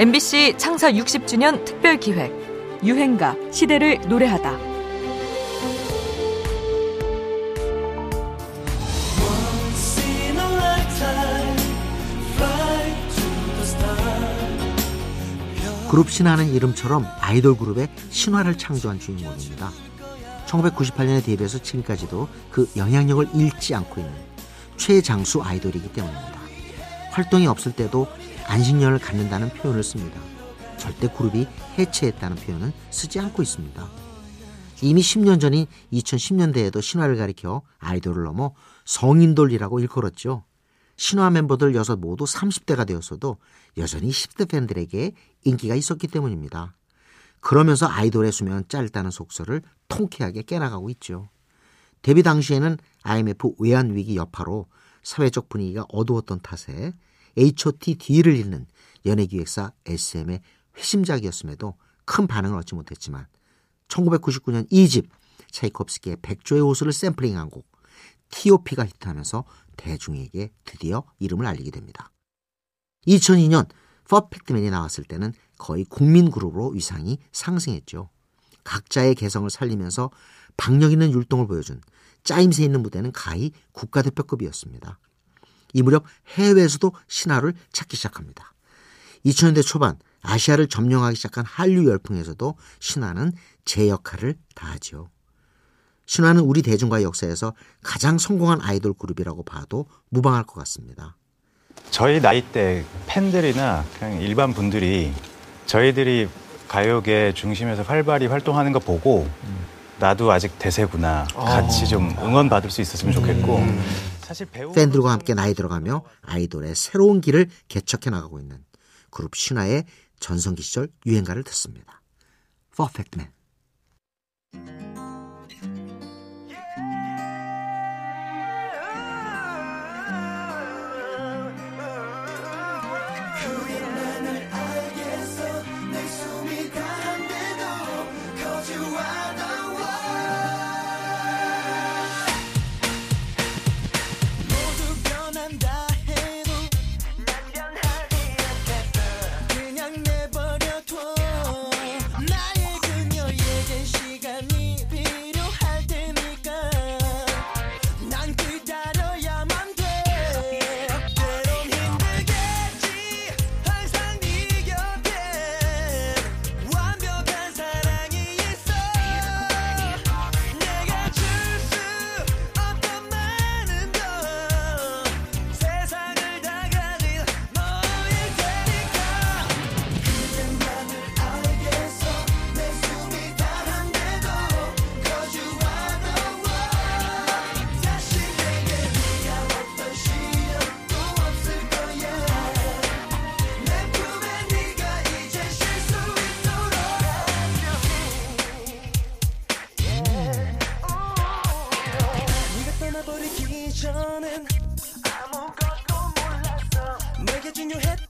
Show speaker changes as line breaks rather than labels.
MBC 창사 60주년 특별 기획 유행가 시대를 노래하다.
그룹 신화는 이름처럼 아이돌 그룹의 신화를 창조한 주인공입니다. 1998년에 데뷔해서 지금까지도 그 영향력을 잃지 않고 있는 최장수 아이돌이기 때문입니다. 활동이 없을 때도 안식년을 갖는다는 표현을 씁니다. 절대 그룹이 해체했다는 표현은 쓰지 않고 있습니다. 이미 10년 전인 2010년대에도 신화를 가리켜 아이돌을 넘어 성인돌이라고 일컬었죠. 신화 멤버들 여섯 모두 30대가 되었어도 여전히 10대 팬들에게 인기가 있었기 때문입니다. 그러면서 아이돌의 수명은 짧다는 속설을 통쾌하게 깨나가고 있죠. 데뷔 당시에는 IMF 외환위기 여파로 사회적 분위기가 어두웠던 탓에 HOT&D를 잇는 연예기획사 SM의 회심작이었음에도 큰 반응을 얻지 못했지만 1999년 2집 차이콥스키의 백조의 호수를 샘플링한 곡 T.O.P가 히트하면서 대중에게 드디어 이름을 알리게 됩니다. 2002년 퍼펙트맨이 나왔을 때는 거의 국민 그룹으로 위상이 상승했죠. 각자의 개성을 살리면서 박력 있는 율동을 보여준 짜임새 있는 무대는 가히 국가대표급이었습니다. 이 무렵 해외에서도 신화를 찾기 시작합니다. 2000년대 초반 아시아를 점령하기 시작한 한류 열풍에서도 신화는 제 역할을 다하지요. 신화는 우리 대중과의 역사에서 가장 성공한 아이돌 그룹이라고 봐도 무방할 것 같습니다.
저희 나이 대 팬들이나 그냥 일반 분들이 저희들이 가요계 중심에서 활발히 활동하는 거 보고 나도 아직 대세구나 같이 좀 응원받을 수 있었으면 좋겠고 음.
팬들과 함께 나이 들어가며 아이돌의 새로운 길을 개척해 나가고 있는 그룹 신화의 전성기 시절 유행가를 듣습니다. Man. 전엔 아무것도 몰랐어 내게 중요했던